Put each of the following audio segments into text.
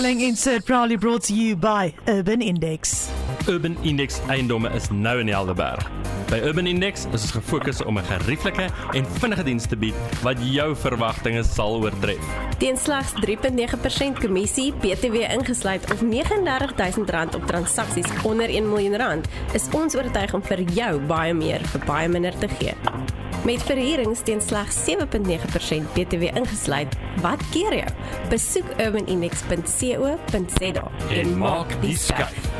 following insert proudly brought to you by Urban Index. Urban Index eiendomme is nou in Helderberg. By Urban Index is ons gefokus om 'n gerieflike en vinnige diens te bied wat jou verwagtinge sal oortref. Teen slegs 3.9% kommissie, BTW ingesluit of R39000 op transaksies onder 1 miljoen rand, is ons oortuig om vir jou baie meer vir baie minder te gee. Met verhuurings teen slegs 7.9% BTW ingesluit, wat keer jou? Besoek urbanindex.co.za En maak die skuif.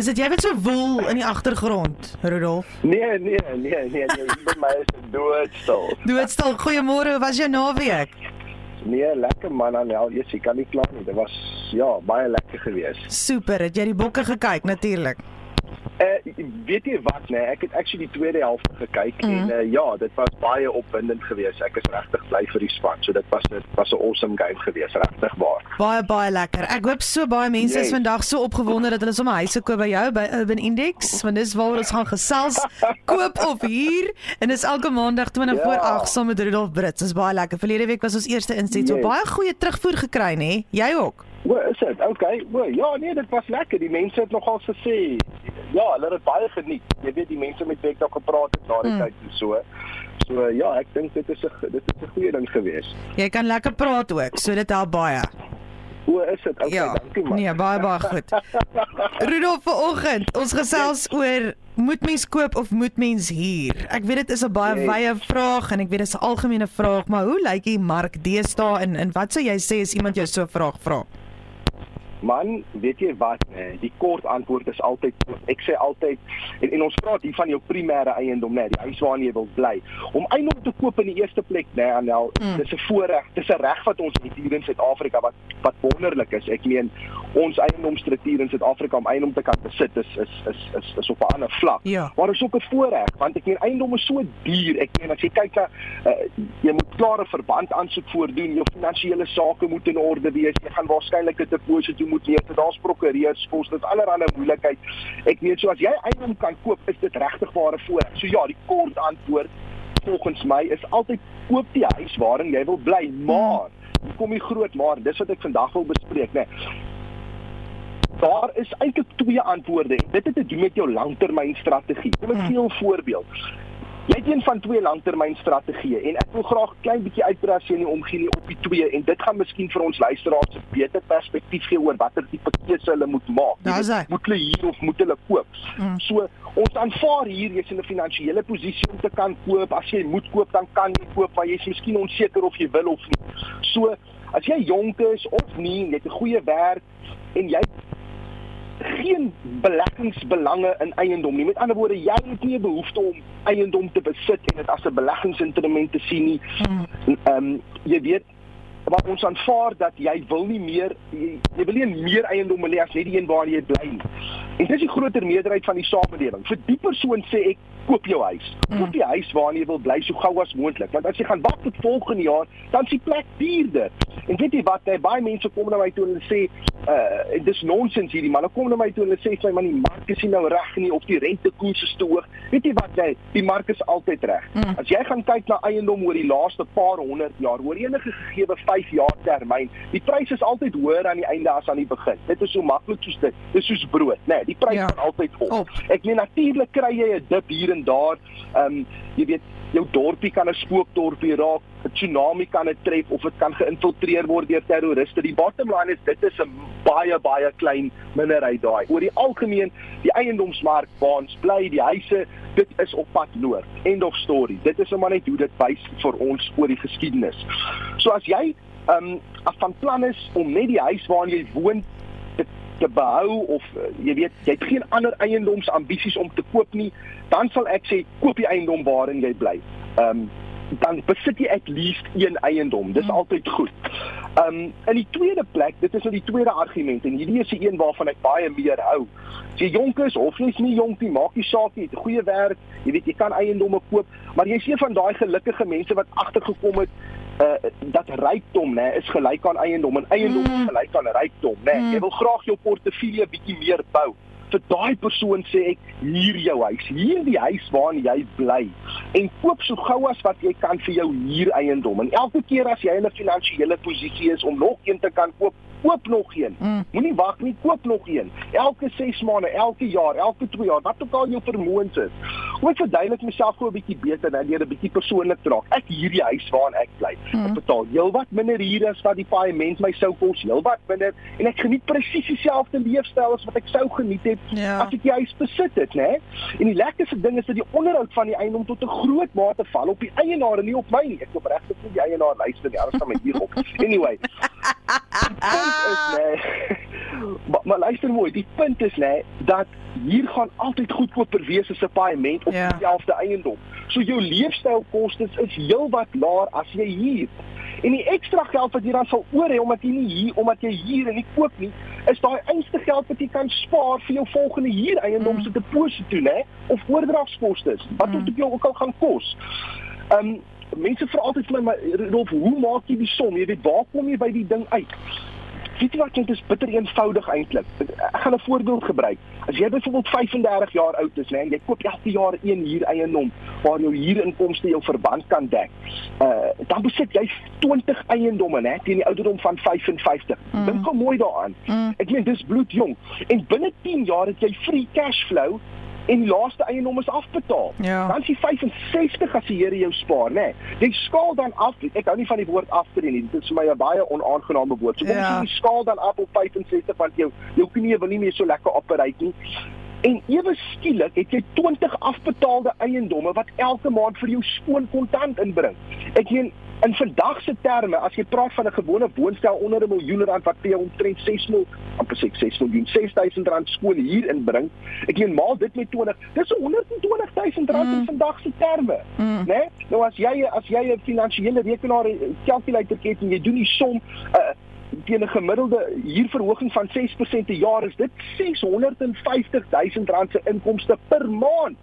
Is dit jy wat so woel in die agtergrond, Rudolf? Nee, nee, nee, nee, nee, by my is dit doodstil. Doodstil. Goeiemôre, hoe was jou naweek? Nee, lekker man Anel, jy sien kan nie kla nie. Dit was ja, baie lekker geweest. Super. Het jy die bokke gekyk natuurlik? Uh weet jy wat nee, ek het actually die tweede helfte gekyk mm. en uh, ja, dit was baie opwindend geweest. Ek is regtig bly vir die span. So dit was dit was 'n awesome game geweest, regtig waar. Baie baie lekker. Ek hoop so baie mense is Yes. vandag so opgewonde dat hulle sommer huise koop by jou by Urban Index, want dis waar ons gaan gesels, koop of huur en dis elke maandag 20 Ja. voor 8 saam met Rudolf Brits. Dis baie lekker. Verlede week was ons eerste inset. So Yes. baie goeie terugvoer gekry, nê? Jy ook. O, is dit? Okay. O, ja, nee, dit was lekker. Die mense het nogal gesê ja, hulle het dit baie geniet. Jy weet die mense met wie ek nog gepraat het na die Mm. tyd en so. So ja, ek dink dit is 'n dit is 'n goeie ding geweest. Jy kan lekker praat ook, so dit help baie. O, is dit? Okay, ja. dankie man. Nee, baie baie goed. Rudolf vanoggend, ons gesels oor moet mens koop of moet mens huur? Ek weet dit is 'n baie Yes. wye vraag en ek weet dit is 'n algemene vraag, maar hoe lyk die mark deesdae en en wat sou jy sê as iemand jou so 'n vraag vra? Man, weet jy wat, nee, die kort antwoord is altyd ek sê altyd en, en ons praat hier van jou primêre eiendom, nee, die huis waarin jy wil bly. Om eiendom te koop in die eerste plek, nee, Anel, Mm. dis 'n voorreg, dis 'n reg wat ons het hier in Suid-Afrika wat wat wonderlik is. Ek meen ons eiendomsstruktuur in Suid-Afrika om eiendom te kan besit is is is is, is op 'n ander vlak. Ja. Maar dit is ook 'n voorreg want ek meen eiendom is so duur. Ek meen as jy kyk na uh, jy moet klare verband aansoek voordoen, jou finansiële sake moet in orde wees. Jy gaan waarskynlik 'n deposito moet lewer. Daar's prokureurskos, dit is allerlei moeilikheid. Ek weet so as jy eiendom kan koop, is dit regtig ware voorreg. So ja, die kort antwoord volgens my is altyd koop die huis waarin jy wil bly, maar hier kom die groot maar, dis wat ek vandag wil bespreek, né? Nee. Daar is eintlik twee antwoorde. Dit het te doen met jou langtermynstrategie. Kom ek gee 'n voorbeeld. Jy het een van twee langtermynstrategieë en ek wil graag klein bietjie uitbrei as jy nie omgee nie op die twee en dit gaan miskien vir ons luisteraars 'n beter perspektief gee oor watter tipe keuse hulle moet maak. Hy. Moet hulle hier of moet hulle koop? Mm. So ons aanvaar hier jy's in 'n finansiële posisie om te kan koop. As jy moet koop, dan kan jy koop, maar jy's miskien onseker of jy wil of nie. So as jy jonk is of nie, jy het 'n goeie werk en jy geen beleggingsbelange in eiendom nie. Met ander woorde, jy het nie behoefte om eiendom te besit en dit as 'n beleggingsinstrument te sien nie. Mm. Ehm um, jy weet maar ons aanvaar dat jy wil nie meer jy, jy wil nie meer eiendom hê as net die een waar jy bly nie. En dis die groter meerderheid van die samelewing. Vir die persoon sê ek koop jou huis. Koop die huis waarin jy wil bly so gou as moontlik, want as jy gaan wag tot volgende jaar, dan is die plek duurder. En weet jy wat, hè, baie mense kom na my toe en hulle sê uh en dis nonsens hierdie man. Hulle kom na my toe en hulle sê vir my man die mark is nie nou reg nie of die rentekoers is te hoog. Weet jy wat jy, die mark is altyd reg. Mm. As jy gaan kyk na eiendom oor die laaste paar honderd jaar, oor enige gegeewe 5 jaar termyn, die pryse is altyd hoër aan die einde as aan die begin. Dit is so maklik soos dit. Dis soos brood, né? Nee, die pryse Ja. gaan altyd op. Op. Ek meen natuurlik kry jy 'n dip hier en daar. Ehm um, jy weet, jou dorpie kan 'n spookdorpie raak, 'n tsunami kan dit tref of dit kan geïnfiltreer word deur terroriste. Die bottom line is dit is 'n baie baie klein minderheid daai. Oor die algemeen, die eiendomsmark waar ons bly, die huise, dit is op pad noord. End of story. Dit is maar net hoe dit wys vir ons oor die geskiedenis. So as jy ehm um, van plan is om net die huis waarin jy woon te, te behou of uh, jy weet jy het geen ander eiendomsambisies om te koop nie, dan sal ek sê koop die eiendom waarin jy bly. Ehm um, dan besit jy at least een eiendom. Dis Hmm. altyd goed. Ehm um, in die tweede plek, dit is nou die tweede argument en hierdie is die een waarvan ek baie meer hou. As jy jonk is of jy's nie jonk nie, maak nie saak nie, jy het goeie werk, jy weet jy kan eiendomme koop, maar jy's een van daai gelukkige mense wat agtergekom het uh dat rykdom nê is gelyk aan eiendom en eiendom Mm. is gelyk aan rykdom nê. Mm. Jy wil graag jou portefeulje bietjie meer bou. vir daai persoon sê ek hier jou huis, hier die huis waarin jy bly en koop so gou as wat jy kan vir jou huureiendom. En elke keer as jy in 'n finansiële posisie is om nog een te kan koop, koop nog een. Mm. Moenie wag nie, koop nog een. Elke 6 maande, elke jaar, elke 2 jaar, wat ook al jou vermoëns is. Kom ek verduidelik myself gou 'n bietjie beter nou deur 'n bietjie persoonlik te raak. Ek hier die huis waarin ek bly. Mm. Ek betaal heelwat minder huur as wat die paaiement my sou kos, heelwat minder en ek geniet presies dieselfde leefstyl as wat ek sou geniet het Ja. as ek die huis besit het, né? En die lekkerste ding is dat die onderhoud van die eiendom tot 'n groot mate val op die eienaar en nie op my nie. Ek hoop regtig nie die eienaar luister nie, anders gaan my hier op. Anyway, is nee. Maar, maar luister mooi, die punt is nê dat hier gaan altyd goedkoper wees as 'n paaiement op Ja. dieselfde eiendom. So jou leefstylkoste is heelwat laer as jy huur. En die ekstra geld wat jy dan sal oor hê omdat jy nie hier omdat jy hier en nie koop nie, is daai einste geld wat jy kan spaar vir jou volgende huureiendom Mm. se deposito, né? Of oordragskoste, wat Mm. jou ook al gaan kos. Ehm um, mense vra altyd vir my, maar Rolf, hoe maak jy die som? Jy weet, waar kom jy by die ding uit? Weet jy wat, dit is bitter eenvoudig eintlik. Ek gaan 'n voorbeeld gebruik. As jy byvoorbeeld 35 jaar oud is, né, en jy koop elke jaar een huureiendom waar jou huurinkomste jou verband kan dek. Uh dan besit jy 20 eiendomme, né, teen die ouderdom van 55. Mm. Dink gou mooi daaraan. Mm. Ek meen dis bloedjong. En binne 10 jaar het jy free cash flow en die laaste eiendom is afbetaal. Ja. Dan is jy 65 as die Here jou spaar, né? Jy skaal dan af. Ek hou nie van die woord aftree nie. Dit is vir my 'n baie onaangename woord. So kom Ja. jy skaal dan af op 65 want jou jou knie wil nie meer so lekker operate nie. En ewe skielik het jy 20 afbetaalde eiendomme wat elke maand vir jou skoon kontant inbring. Ek meen in vandag se terme, as jy praat van 'n gewone woonstel onder 'n miljoen rand wat vir jou omtrent 6 mil, amper sê 6 miljoen, 6000 rand skoon hier inbring. Ek meen maal dit met 20. Dis 120000 rand Mm. in vandag se terme, Mm. né? Nou as jy as jy 'n finansiële rekenaar calculator het en jy doen die som uh teen 'n gemiddelde huurverhoging van 6% per jaar is dit 650 000 rand se inkomste per maand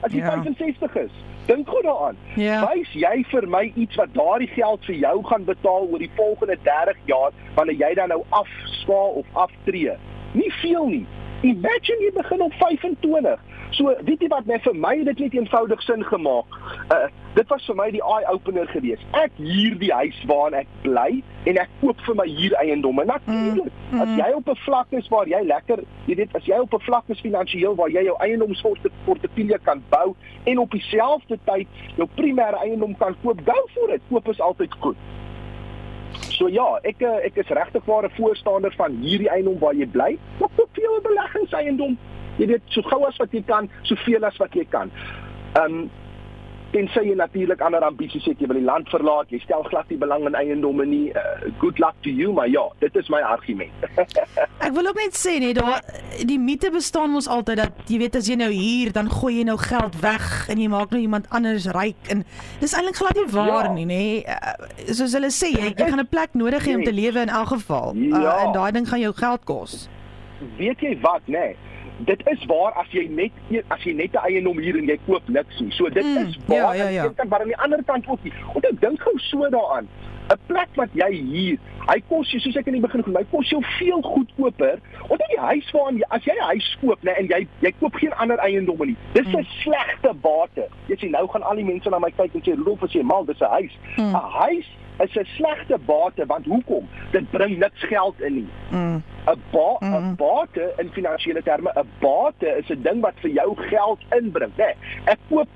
as jy Ja. 65 is. Dink gou daaraan. Ja. Wys jy vir my iets wat daardie geld vir jou gaan betaal oor die volgende 30 jaar wanneer jy dan nou afskaal of aftree? Nie veel nie. Imagine jy begin op 25. So, weet jy wat net vir my dit net eenvoudig sin gemaak. Uh dit was vir my die eye opener geweest. Ek huur die huis waarin ek bly en ek koop vir my huureiendomme. Natuurlik. Mm, As mm. jy op 'n vlak is waar jy lekker, jy weet, as jy op 'n vlak is finansiëel waar jy jou eiendomsportefeulje kan bou en op dieselfde tyd jou primêre eiendom kan koop, go for it. Koop is altyd goed. So ja, ek eh, ek is regtig waar 'n voorstander van hierdie eiendom waar jy bly. Maar koop vir jou 'n beleggingseiendom. Jy weet, so gou as wat jy kan, soveel as wat jy kan. Ehm um, tensy jy natuurlik ander ambisies het, jy wil die land verlaat, jy stel glad nie belang in eiendomme nie. Uh, good luck to you, maar ja, dit is my argument. Ek wil ook net sê nee, daar die mite bestaan mos altyd dat jy weet as jy nou hier dan gooi jy nou geld weg en jy maak nou iemand anders ryk en dis eintlik glad nie waar Ja. nie, nê. Uh, soos hulle sê, jy, jy gaan 'n plek nodig hê om te lewe in elk geval. Uh, Ja. en daai ding gaan jou geld kos. weet jy wat nê nee, dit is waar as jy net as jy net 'n eiendom hier en jy koop niks nie. So dit Mm, is waar ja, ja, aan die ja. een kant maar aan die ander kant ook nie. Want ek dink gou so daaraan. 'n plek wat jy huur hy kos jou soos ek in die begin genoem hy kos jou veel goedkoper. Omdat die huis waarin jy as jy 'n huis koop nê en jy jy koop geen ander eiendomme nie. Dis 'n Mm. slegte bate. Jy sien nou gaan al die mense na my kyk en sê Rudolf as jy mal? Dis 'n huis. 'n Mm. huis is 'n slegte bate want hoekom dit bring niks geld in nie Mm. 'n ba 'n Mhm. bate in finansiële terme, 'n bate is 'n ding wat vir jou geld inbring, né? Nee, ek koop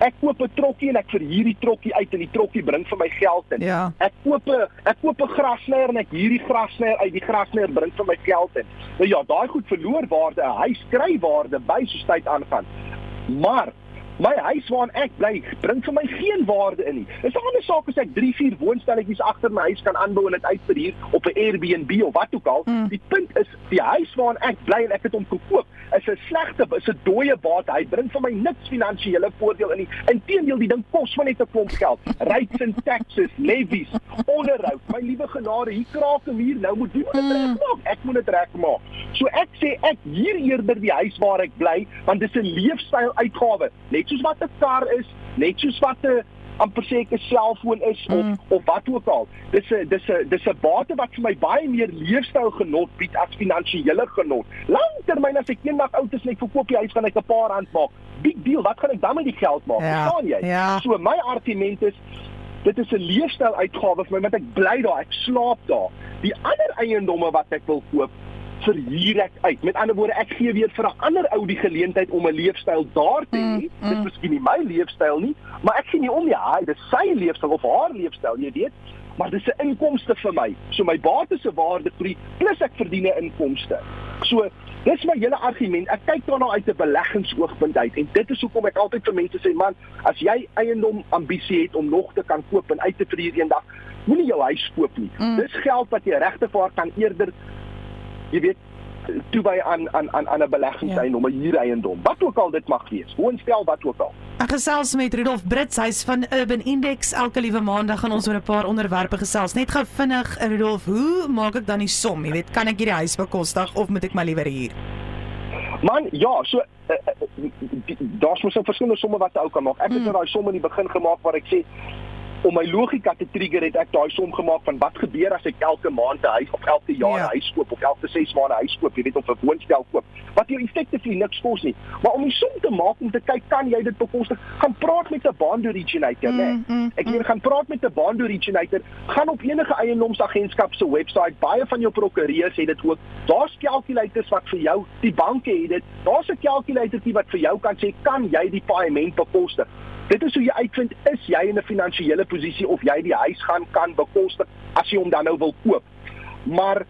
ek koop 'n trokkie en ek verhuur die trokkie uit en die trokkie bring vir my geld in. Ja. Ek koop 'n ek koop 'n grassnyer en ek huur die grassnyer uit. Die grassnyer bring vir my geld in. Nou ja, daai goed verloor waarde, 'n huis kry waarde by soos tyd aangaan. Maar my huis waarin ek bly bring vir my geen waarde in nie. Dis 'n ander saak as ek 3, 4 woonstelletjies agter my huis kan aanbou en dit uitverhuur op 'n Airbnb of wat ook al. Mm. Die punt is die huis waarin ek bly en ek het hom gekoop is 'n slegte is 'n dooie bate. Hy bring vir my niks finansiële voordeel in nie. Inteendeel, die ding kos my net 'n klomp geld. Rates and taxes, levies, onderhoud. My liewe genade, hier kraak 'n muur. Nou moet iemand dit Mm. regmaak. Ek moet dit regmaak. So ek sê ek huur eerder die huis waar ek bly want dis 'n leefstyl uitgawe. Net soos wat 'n kar is, net soos wat 'n amper sê ek 'n selfoon is of Mm. of wat ook al. Dis 'n dis 'n dis 'n bate wat vir my baie meer leefstyl genot bied as finansiële genot. Langtermyn as ek eendag oud is en ek verkoop die huis gaan ek 'n paar rand maak. Big deal, wat gaan ek dan met die geld maak? Ja, Verstaan jy? ja. So my argument is dit is 'n leefstyl uitgawe vir my want ek bly daar, ek slaap daar. Die ander eiendomme wat ek wil koop verhuur ek uit. Met ander woorde, ek gee weer vir 'n ander ou die geleentheid om 'n leefstyl daar te hê. Mm, Dis mm. miskien nie my leefstyl nie, maar ek sien nie om nie, hy, dis sy leefstyl of haar leefstyl, jy weet. Maar dis 'n inkomste vir my. So my bates se waarde groei plus ek verdien 'n inkomste. So dis my hele argument. Ek kyk daarna uit 'n beleggingsoogpunt uit en dit is hoekom ek altyd vir mense sê, man, as jy eiendom ambisie het om nog te kan koop en uit te verhuur eendag, moenie jou huis koop nie. Mm. Dis geld wat jy regtig vir kan eerder jy weet toewy aan aan aan aan 'n beleggingseiendom, 'n huureiendom, wat ook al dit mag wees. Woonstel wat ook al. Ek gesels met Rudolf Brits, hy's van Urban Index. Elke liewe maandag gaan ons oor 'n paar onderwerpe gesels. Net gou vinnig, Rudolf, hoe maak ek dan die som? Jy weet, kan ek hierdie huis bekostig of moet ek maar liewer huur? Man, ja, so uh, uh, daar's mos 'n verskillende somme wat 'n ou kan maak. Ek het Mm. nou daai som in die begin gemaak waar ek sê om my logika te trigger het ek daai som gemaak van wat gebeur as ek elke maand 'n huis of elke jaar 'n Ja. huis koop of elke 6 maande 'n huis koop, jy weet of 'n woonstel koop. Wat jou effectively niks kos nie. Maar om die som te maak om te kyk kan jy dit bekostig, gaan praat met 'n bond originator, né? Mm, mm, Ek mm. weer gaan praat met 'n bond originator, gaan op enige eiendomsagentskap se webwerf, baie van jou prokureurs het dit ook. Daar's calculators wat vir jou, die banke het dit. Daar's 'n calculatortjie wat vir jou kan sê kan jy die paaiement bekostig. Dit is hoe jy uitvind is jy in 'n finansiële posisie of jy die huis gaan kan bekostig as jy hom dan nou wil koop. Maar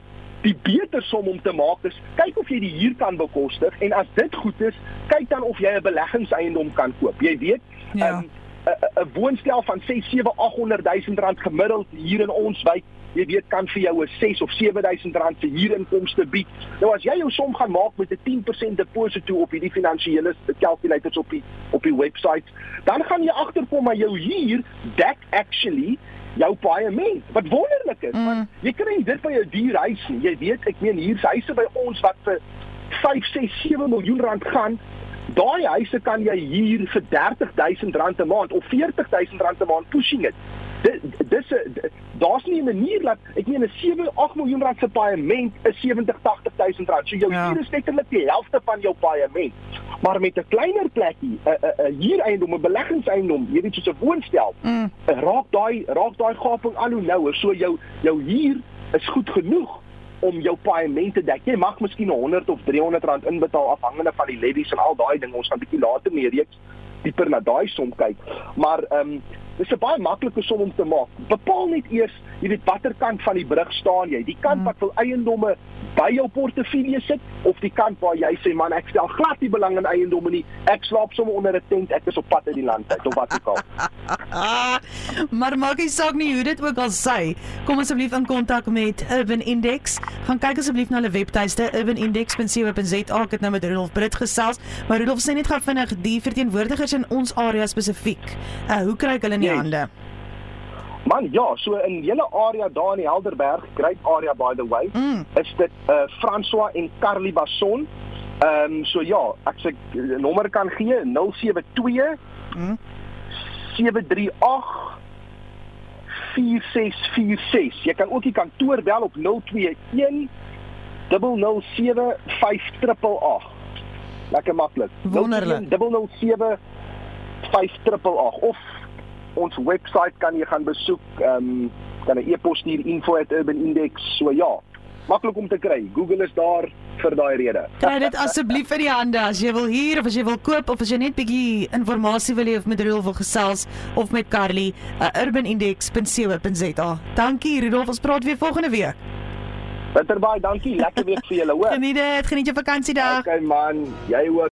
die beter som om te maak is kyk of jy die huur kan bekostig en as dit goed is, kyk dan of jy 'n beleggingseiendom kan koop. Jy weet, Ja. ehm, 'n 'n woonstel van 6 7 800 000 rand gemiddeld hier in ons wijk, jy weet kan vir jou 'n 6 of 7000 rand se huurinkomste bied. Nou as jy jou som gaan maak met 'n 10% deposito op hierdie finansiële calculators op die op die webwerf, dan gaan jy agterkom maar jou huur dek actually jou paaiement. Wat wonderlik is, Mm. want jy kry dit by jou duur huis nie. Jy weet, ek meen hier's huise by ons wat vir 5, 6, 7 miljoen rand gaan. Daai huise kan jy huur vir 30000 rand 'n maand of 40000 rand 'n maand pushing it. Dit dis 'n daar's nie 'n manier dat ek meen 'n 7, 8 miljoen rand se paaiement is 70, 80000 rand. So jou Ja. huur is letterlik die helfte van jou paaiement. Maar met 'n kleiner plekkie, 'n huureiendom, 'n beleggingseiendom, jy weet soos 'n woonstel, Mm. raak daai raak daai gaping al hoe nouer. So jou jou huur is goed genoeg om jou paaiement te dek. Jy mag miskien 100 of 300 rand inbetaal afhangende van die levies en al daai dinge. Ons gaan bietjie later meer reeks dieper na daai som kyk. Maar ehm um, dis 'n baie maklike som om te maak. Bepaal net eers, jy weet watter kant van die brug staan jy? Die kant Mm. wat wil eiendomme by jou portefeulje sit of die kant waar jy sê man ek stel glad nie belang in eiendomme nie. Ek slaap sommer onder 'n tent. Ek is op pad uit die land uit of wat ook al. Maar maak nie saak nie hoe dit ook al sy. Kom asseblief in kontak met Urban Index. Gaan kyk asseblief na hulle webtuiste urbanindex.co.za. Ek het nou met Rudolf Brits gesels, maar Rudolf sê net gou vinnig die verteenwoordigers in ons area spesifiek. Uh, hoe kry ek hulle in die Yes. hande? Man, ja, so in julle area daar in die Helderberg, great area by the way, Mm. is dit uh François en Carly Basson. Ehm um, so ja, ek die nommer kan gee 072 Mm. 738 4646. Jy kan ook die kantoor bel op 021 007 5888. Lekker maklik. Wonderlik. 007 5888 of ons webwerf kan jy gaan besoek. Ehm um, kan 'n e-pos stuur info@urbanindex. So ja, maklik om te kry. Google is daar vir daai rede. Kry dit asseblief in die hande as jy wil huur of as jy wil koop of as jy net bietjie inligting wil hê of met Rudolf wil gesels of met Carly, uh, urbanindex.co.za. Dankie Rudolf, ons praat weer volgende week. Winterbaai, dankie. Lekker week vir julle, hoor. Geniet dit, geniet jou vakansiedag. Okay man, jy ook.